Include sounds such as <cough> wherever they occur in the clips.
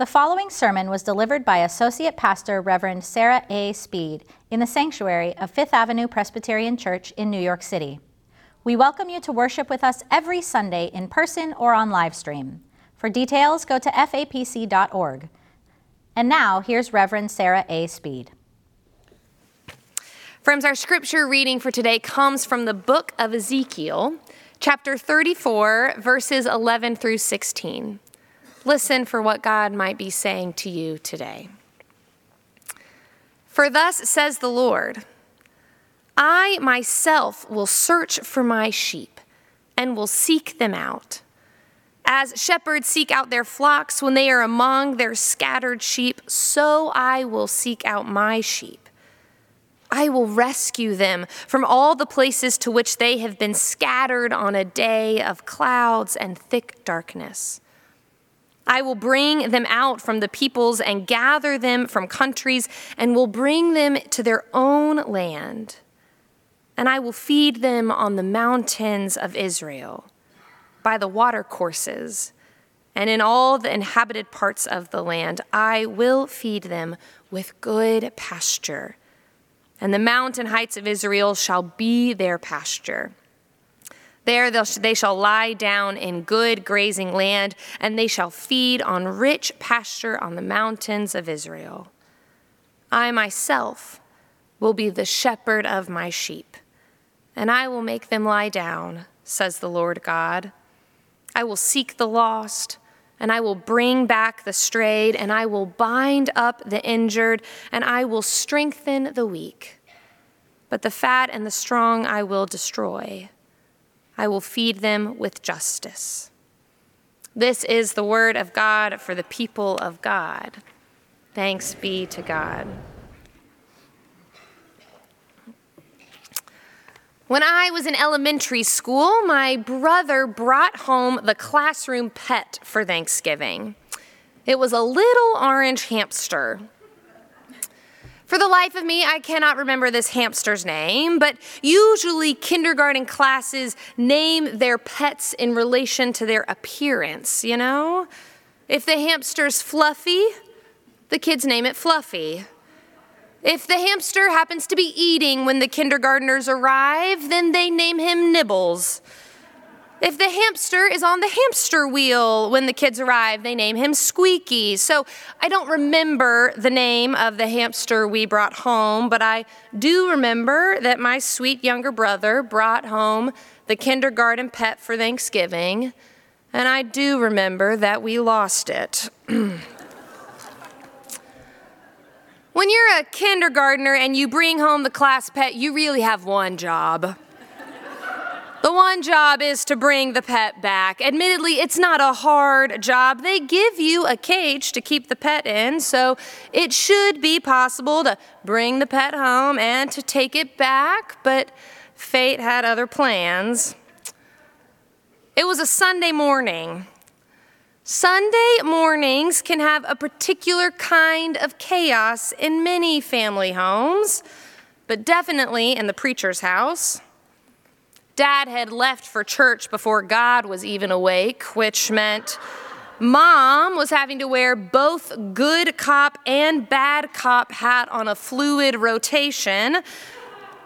The following sermon was delivered by Associate Pastor Reverend Sarah A. Speed in the sanctuary of Fifth Avenue Presbyterian Church in New York City. We welcome you to worship with us every Sunday in person or on live stream. For details, go to fapc.org. And now, here's Reverend Sarah A. Speed. Friends, our scripture reading for today comes from the book of Ezekiel, chapter 34, verses 11 through 16. Listen for what God might be saying to you today. For thus says the Lord I myself will search for my sheep and will seek them out. As shepherds seek out their flocks when they are among their scattered sheep, so I will seek out my sheep. I will rescue them from all the places to which they have been scattered on a day of clouds and thick darkness. I will bring them out from the peoples and gather them from countries and will bring them to their own land. And I will feed them on the mountains of Israel, by the watercourses, and in all the inhabited parts of the land. I will feed them with good pasture, and the mountain heights of Israel shall be their pasture. There they shall lie down in good grazing land, and they shall feed on rich pasture on the mountains of Israel. I myself will be the shepherd of my sheep, and I will make them lie down, says the Lord God. I will seek the lost, and I will bring back the strayed, and I will bind up the injured, and I will strengthen the weak. But the fat and the strong I will destroy I will feed them with justice. This is the word of God for the people of God. Thanks be to God. When I was in elementary school, my brother brought home the classroom pet for Thanksgiving. It was a little orange hamster. For the life of me, I cannot remember this hamster's name, but usually kindergarten classes name their pets in relation to their appearance, you know? If the hamster's fluffy, the kids name it Fluffy. If the hamster happens to be eating when the kindergartners arrive, then they name him Nibbles. If the hamster is on the hamster wheel when the kids arrive, they name him Squeaky. So I don't remember the name of the hamster we brought home, but I do remember that my sweet younger brother brought home the kindergarten pet for Thanksgiving, and I do remember that we lost it. <clears throat> when you're a kindergartner and you bring home the class pet, you really have one job. The one job is to bring the pet back. Admittedly, it's not a hard job. They give you a cage to keep the pet in, so it should be possible to bring the pet home and to take it back, but fate had other plans. It was a Sunday morning. Sunday mornings can have a particular kind of chaos in many family homes, but definitely in the preacher's house. Dad had left for church before God was even awake, which meant mom was having to wear both good cop and bad cop hat on a fluid rotation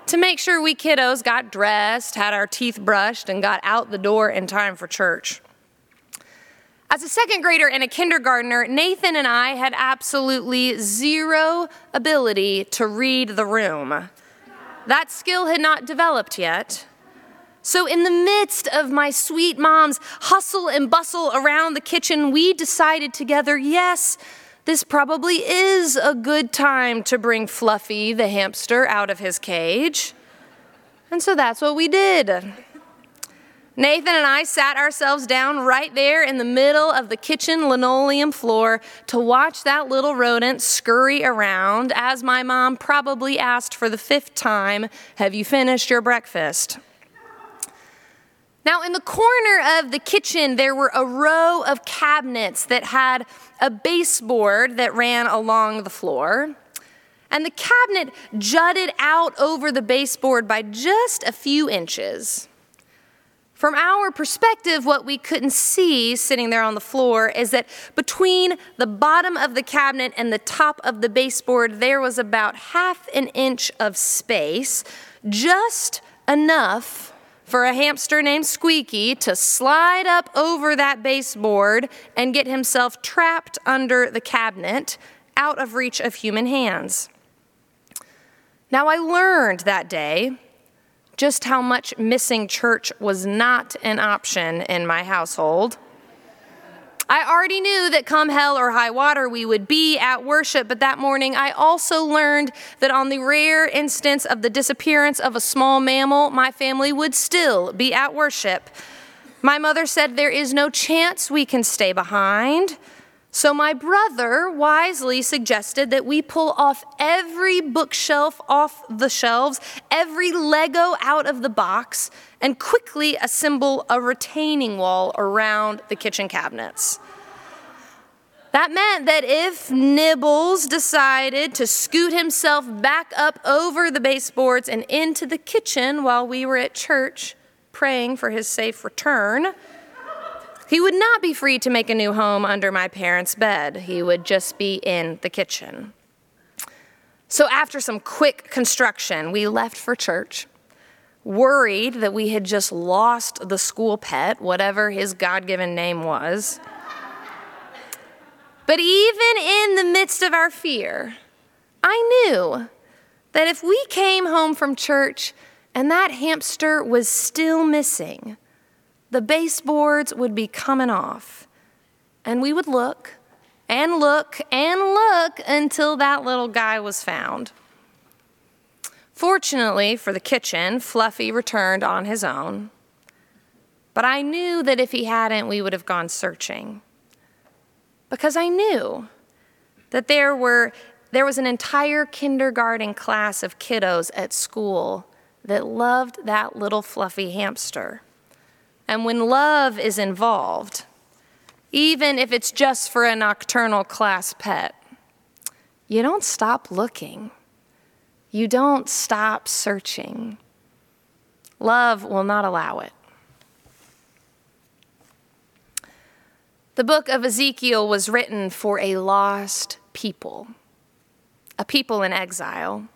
to make sure we kiddos got dressed, had our teeth brushed, and got out the door in time for church. As a second grader and a kindergartner, Nathan and I had absolutely zero ability to read the room. That skill had not developed yet. So, in the midst of my sweet mom's hustle and bustle around the kitchen, we decided together yes, this probably is a good time to bring Fluffy the hamster out of his cage. And so that's what we did. Nathan and I sat ourselves down right there in the middle of the kitchen linoleum floor to watch that little rodent scurry around as my mom probably asked for the fifth time, Have you finished your breakfast? Now, in the corner of the kitchen, there were a row of cabinets that had a baseboard that ran along the floor. And the cabinet jutted out over the baseboard by just a few inches. From our perspective, what we couldn't see sitting there on the floor is that between the bottom of the cabinet and the top of the baseboard, there was about half an inch of space, just enough for a hamster named Squeaky to slide up over that baseboard and get himself trapped under the cabinet, out of reach of human hands. Now, I learned that day just how much missing church was not an option in my household. I already knew that come hell or high water, we would be at worship, but that morning I also learned that on the rare instance of the disappearance of a small mammal, my family would still be at worship. My mother said there is no chance we can stay behind. So, my brother wisely suggested that we pull off every bookshelf off the shelves, every Lego out of the box, and quickly assemble a retaining wall around the kitchen cabinets. That meant that if Nibbles decided to scoot himself back up over the baseboards and into the kitchen while we were at church praying for his safe return, he would not be free to make a new home under my parents' bed. He would just be in the kitchen. So, after some quick construction, we left for church, worried that we had just lost the school pet, whatever his God given name was. But even in the midst of our fear, I knew that if we came home from church and that hamster was still missing, the baseboards would be coming off. And we would look and look and look until that little guy was found. Fortunately for the kitchen, Fluffy returned on his own. But I knew that if he hadn't, we would have gone searching. Because I knew that there were there was an entire kindergarten class of kiddos at school that loved that little fluffy hamster. And when love is involved, even if it's just for a nocturnal class pet, you don't stop looking. You don't stop searching. Love will not allow it. The book of Ezekiel was written for a lost people, a people in exile.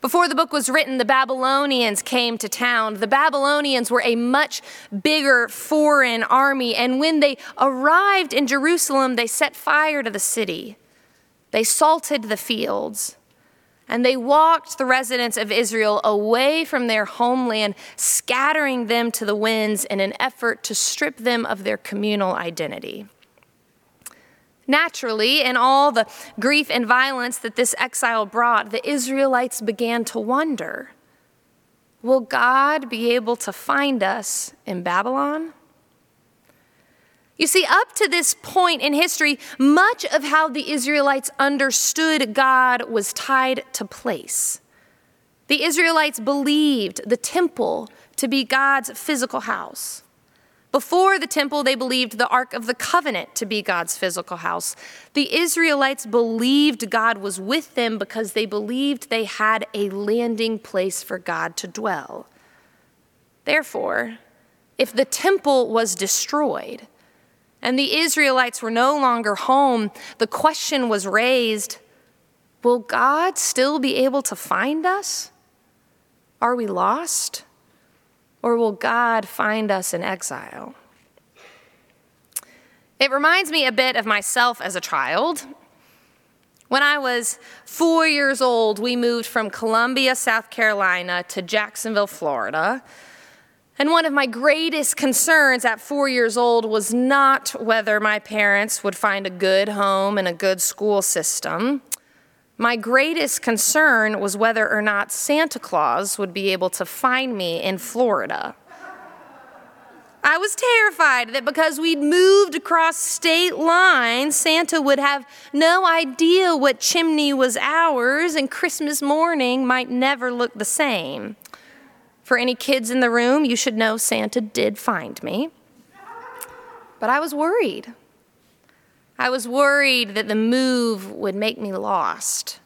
Before the book was written, the Babylonians came to town. The Babylonians were a much bigger foreign army, and when they arrived in Jerusalem, they set fire to the city. They salted the fields, and they walked the residents of Israel away from their homeland, scattering them to the winds in an effort to strip them of their communal identity. Naturally, in all the grief and violence that this exile brought, the Israelites began to wonder Will God be able to find us in Babylon? You see, up to this point in history, much of how the Israelites understood God was tied to place. The Israelites believed the temple to be God's physical house. Before the temple, they believed the Ark of the Covenant to be God's physical house. The Israelites believed God was with them because they believed they had a landing place for God to dwell. Therefore, if the temple was destroyed and the Israelites were no longer home, the question was raised will God still be able to find us? Are we lost? Or will God find us in exile? It reminds me a bit of myself as a child. When I was four years old, we moved from Columbia, South Carolina to Jacksonville, Florida. And one of my greatest concerns at four years old was not whether my parents would find a good home and a good school system. My greatest concern was whether or not Santa Claus would be able to find me in Florida. I was terrified that because we'd moved across state lines, Santa would have no idea what chimney was ours, and Christmas morning might never look the same. For any kids in the room, you should know Santa did find me. But I was worried. I was worried that the move would make me lost.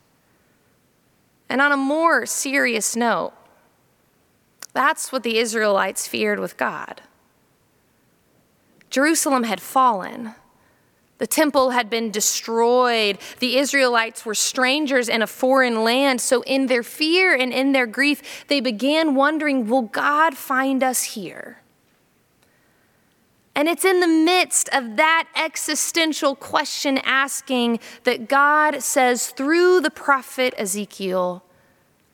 And on a more serious note, That's what the Israelites feared with God. Jerusalem had fallen. The temple had been destroyed. The Israelites were strangers in a foreign land. So, in their fear and in their grief, they began wondering will God find us here? And it's in the midst of that existential question asking that God says through the prophet Ezekiel,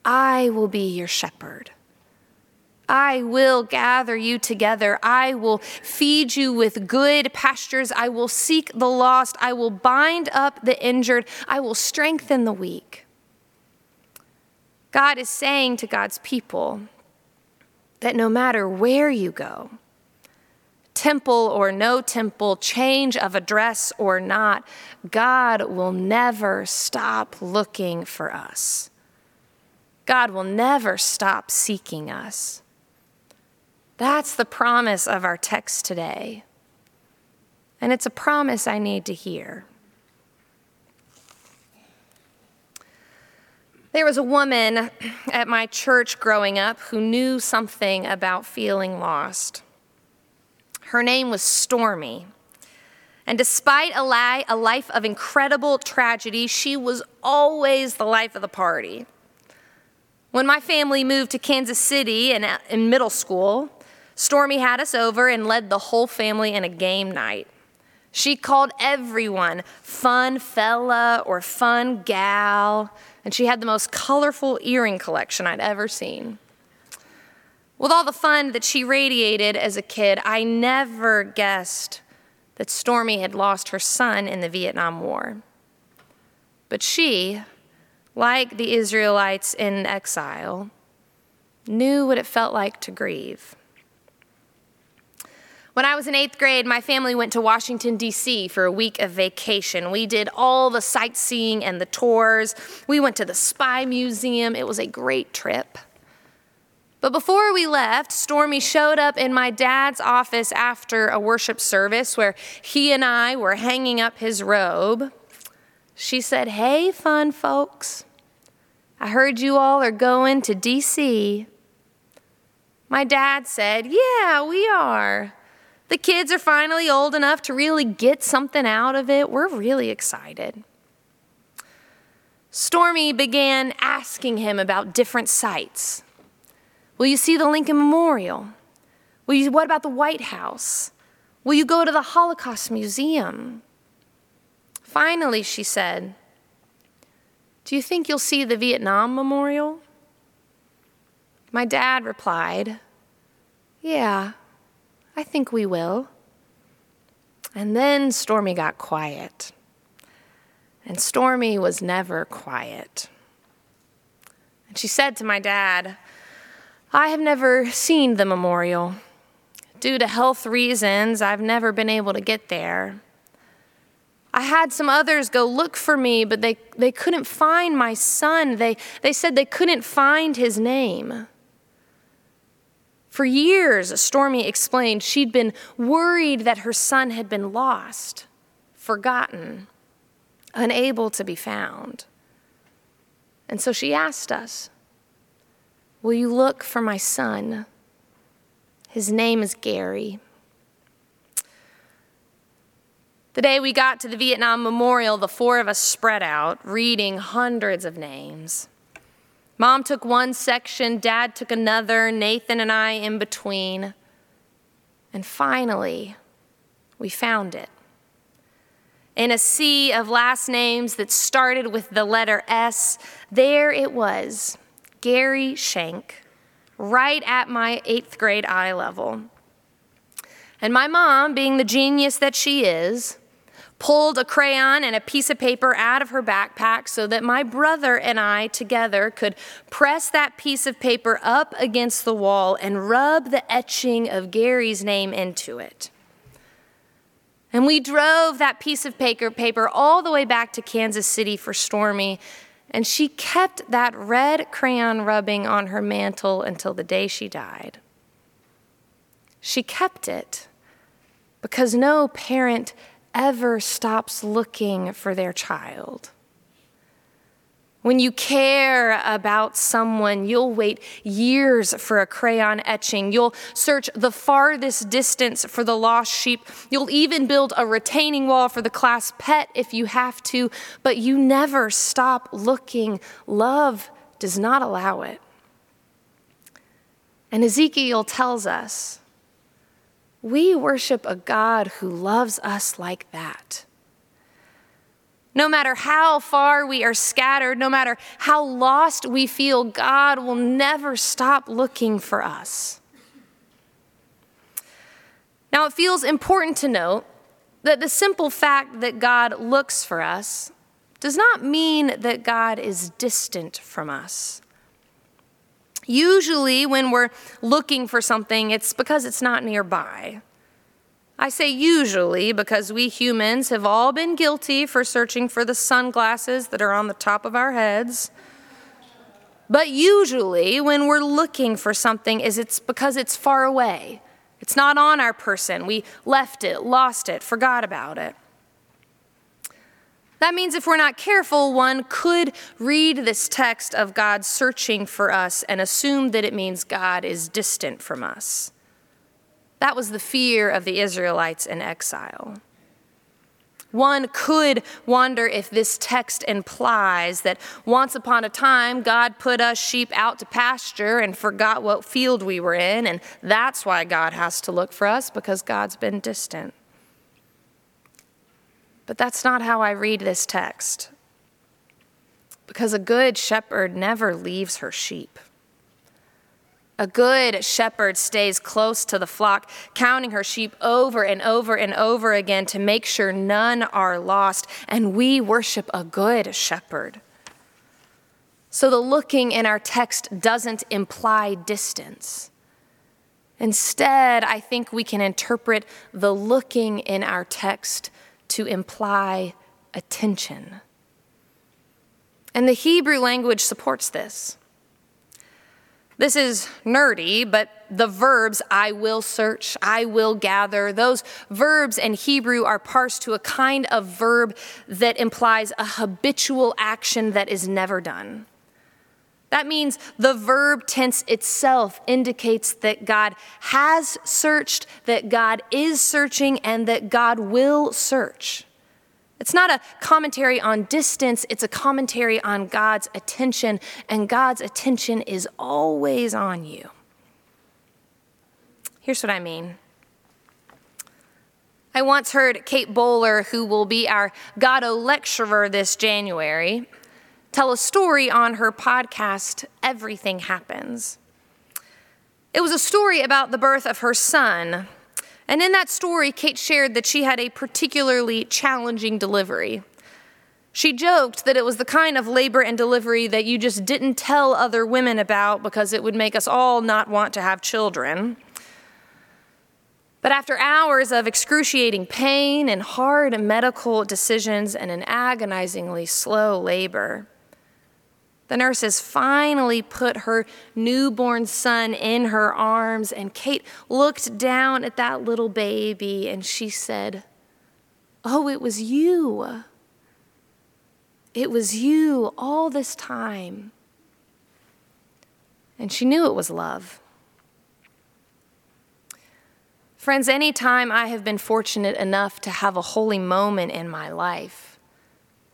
I will be your shepherd. I will gather you together. I will feed you with good pastures. I will seek the lost. I will bind up the injured. I will strengthen the weak. God is saying to God's people that no matter where you go, temple or no temple, change of address or not, God will never stop looking for us. God will never stop seeking us. That's the promise of our text today. And it's a promise I need to hear. There was a woman at my church growing up who knew something about feeling lost. Her name was Stormy. And despite a, a life of incredible tragedy, she was always the life of the party. When my family moved to Kansas City in, uh, in middle school, Stormy had us over and led the whole family in a game night. She called everyone fun fella or fun gal, and she had the most colorful earring collection I'd ever seen. With all the fun that she radiated as a kid, I never guessed that Stormy had lost her son in the Vietnam War. But she, like the Israelites in exile, knew what it felt like to grieve. When I was in eighth grade, my family went to Washington, D.C. for a week of vacation. We did all the sightseeing and the tours. We went to the Spy Museum. It was a great trip. But before we left, Stormy showed up in my dad's office after a worship service where he and I were hanging up his robe. She said, Hey, fun folks, I heard you all are going to DC. My dad said, Yeah, we are. The kids are finally old enough to really get something out of it. We're really excited. Stormy began asking him about different sites. Will you see the Lincoln Memorial? Will you, what about the White House? Will you go to the Holocaust Museum? Finally, she said, Do you think you'll see the Vietnam Memorial? My dad replied, Yeah, I think we will. And then Stormy got quiet. And Stormy was never quiet. And she said to my dad, I have never seen the memorial. Due to health reasons, I've never been able to get there. I had some others go look for me, but they, they couldn't find my son. They, they said they couldn't find his name. For years, Stormy explained she'd been worried that her son had been lost, forgotten, unable to be found. And so she asked us, Will you look for my son? His name is Gary. The day we got to the Vietnam Memorial, the four of us spread out, reading hundreds of names. Mom took one section, Dad took another, Nathan and I in between. And finally, we found it. In a sea of last names that started with the letter S, there it was Gary Shank, right at my eighth grade eye level. And my mom, being the genius that she is, pulled a crayon and a piece of paper out of her backpack so that my brother and I together could press that piece of paper up against the wall and rub the etching of Gary's name into it. And we drove that piece of paper, paper all the way back to Kansas City for Stormy, and she kept that red crayon rubbing on her mantle until the day she died. She kept it because no parent ever stops looking for their child. When you care about someone, you'll wait years for a crayon etching. You'll search the farthest distance for the lost sheep. You'll even build a retaining wall for the class pet if you have to, but you never stop looking. Love does not allow it. And Ezekiel tells us we worship a God who loves us like that. No matter how far we are scattered, no matter how lost we feel, God will never stop looking for us. Now, it feels important to note that the simple fact that God looks for us does not mean that God is distant from us. Usually, when we're looking for something, it's because it's not nearby. I say usually because we humans have all been guilty for searching for the sunglasses that are on the top of our heads. But usually, when we're looking for something, is it's because it's far away. It's not on our person. We left it, lost it, forgot about it. That means if we're not careful, one could read this text of God searching for us and assume that it means God is distant from us. That was the fear of the Israelites in exile. One could wonder if this text implies that once upon a time God put us sheep out to pasture and forgot what field we were in, and that's why God has to look for us because God's been distant. But that's not how I read this text. Because a good shepherd never leaves her sheep. A good shepherd stays close to the flock, counting her sheep over and over and over again to make sure none are lost. And we worship a good shepherd. So the looking in our text doesn't imply distance. Instead, I think we can interpret the looking in our text to imply attention. And the Hebrew language supports this. This is nerdy, but the verbs I will search, I will gather, those verbs in Hebrew are parsed to a kind of verb that implies a habitual action that is never done. That means the verb tense itself indicates that God has searched, that God is searching, and that God will search. It's not a commentary on distance, it's a commentary on God's attention, and God's attention is always on you. Here's what I mean. I once heard Kate Bowler, who will be our Goddo lecturer this January, tell a story on her podcast, Everything Happens. It was a story about the birth of her son and in that story, Kate shared that she had a particularly challenging delivery. She joked that it was the kind of labor and delivery that you just didn't tell other women about because it would make us all not want to have children. But after hours of excruciating pain and hard medical decisions and an agonizingly slow labor, the nurses finally put her newborn son in her arms, and Kate looked down at that little baby and she said, Oh, it was you. It was you all this time. And she knew it was love. Friends, anytime I have been fortunate enough to have a holy moment in my life,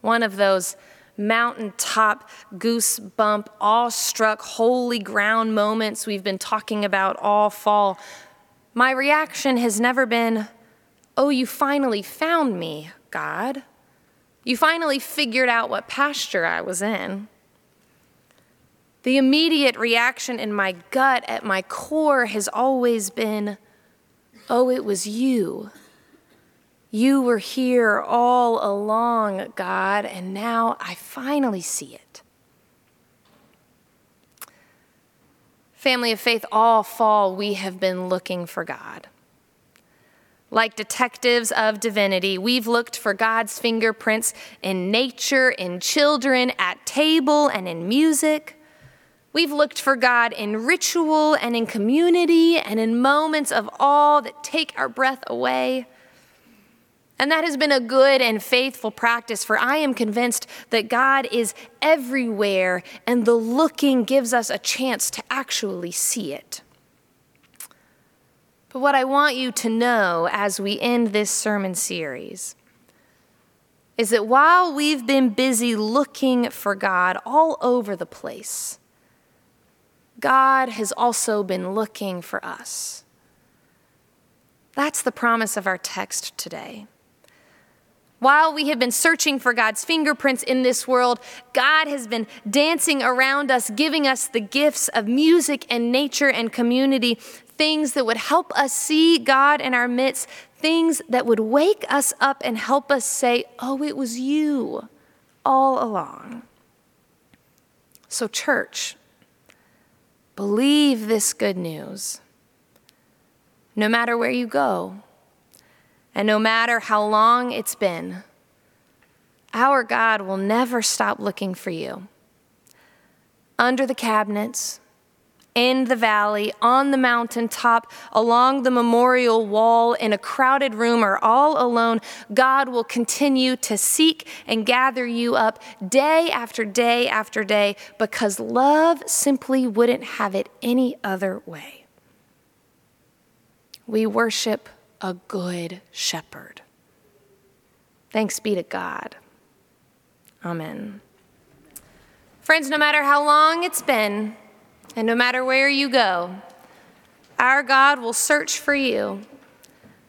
one of those mountaintop, goosebump, awestruck, holy ground moments we've been talking about all fall, my reaction has never been, Oh, you finally found me, God. You finally figured out what pasture I was in. The immediate reaction in my gut at my core has always been, Oh, it was you. You were here all along, God, and now I finally see it. Family of faith, all fall we have been looking for God. Like detectives of divinity, we've looked for God's fingerprints in nature, in children, at table, and in music. We've looked for God in ritual and in community and in moments of awe that take our breath away. And that has been a good and faithful practice, for I am convinced that God is everywhere, and the looking gives us a chance to actually see it. But what I want you to know as we end this sermon series is that while we've been busy looking for God all over the place, God has also been looking for us. That's the promise of our text today. While we have been searching for God's fingerprints in this world, God has been dancing around us, giving us the gifts of music and nature and community, things that would help us see God in our midst, things that would wake us up and help us say, Oh, it was you all along. So, church, believe this good news. No matter where you go, and no matter how long it's been, our God will never stop looking for you. Under the cabinets, in the valley, on the mountaintop, along the memorial wall, in a crowded room, or all alone, God will continue to seek and gather you up day after day after day because love simply wouldn't have it any other way. We worship a good shepherd. Thanks be to God. Amen. Friends, no matter how long it's been, and no matter where you go, our God will search for you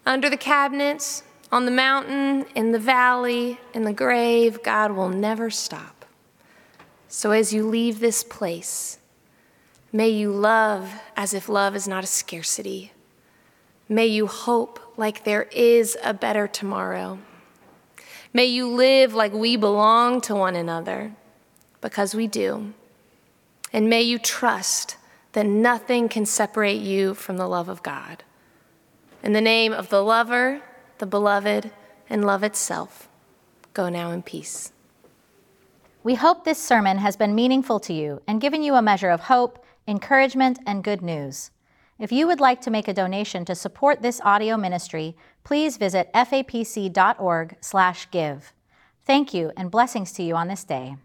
under the cabinets, on the mountain, in the valley, in the grave. God will never stop. So as you leave this place, may you love as if love is not a scarcity May you hope like there is a better tomorrow. May you live like we belong to one another, because we do. And may you trust that nothing can separate you from the love of God. In the name of the lover, the beloved, and love itself, go now in peace. We hope this sermon has been meaningful to you and given you a measure of hope, encouragement, and good news. If you would like to make a donation to support this audio ministry, please visit fapc.org/give. Thank you and blessings to you on this day.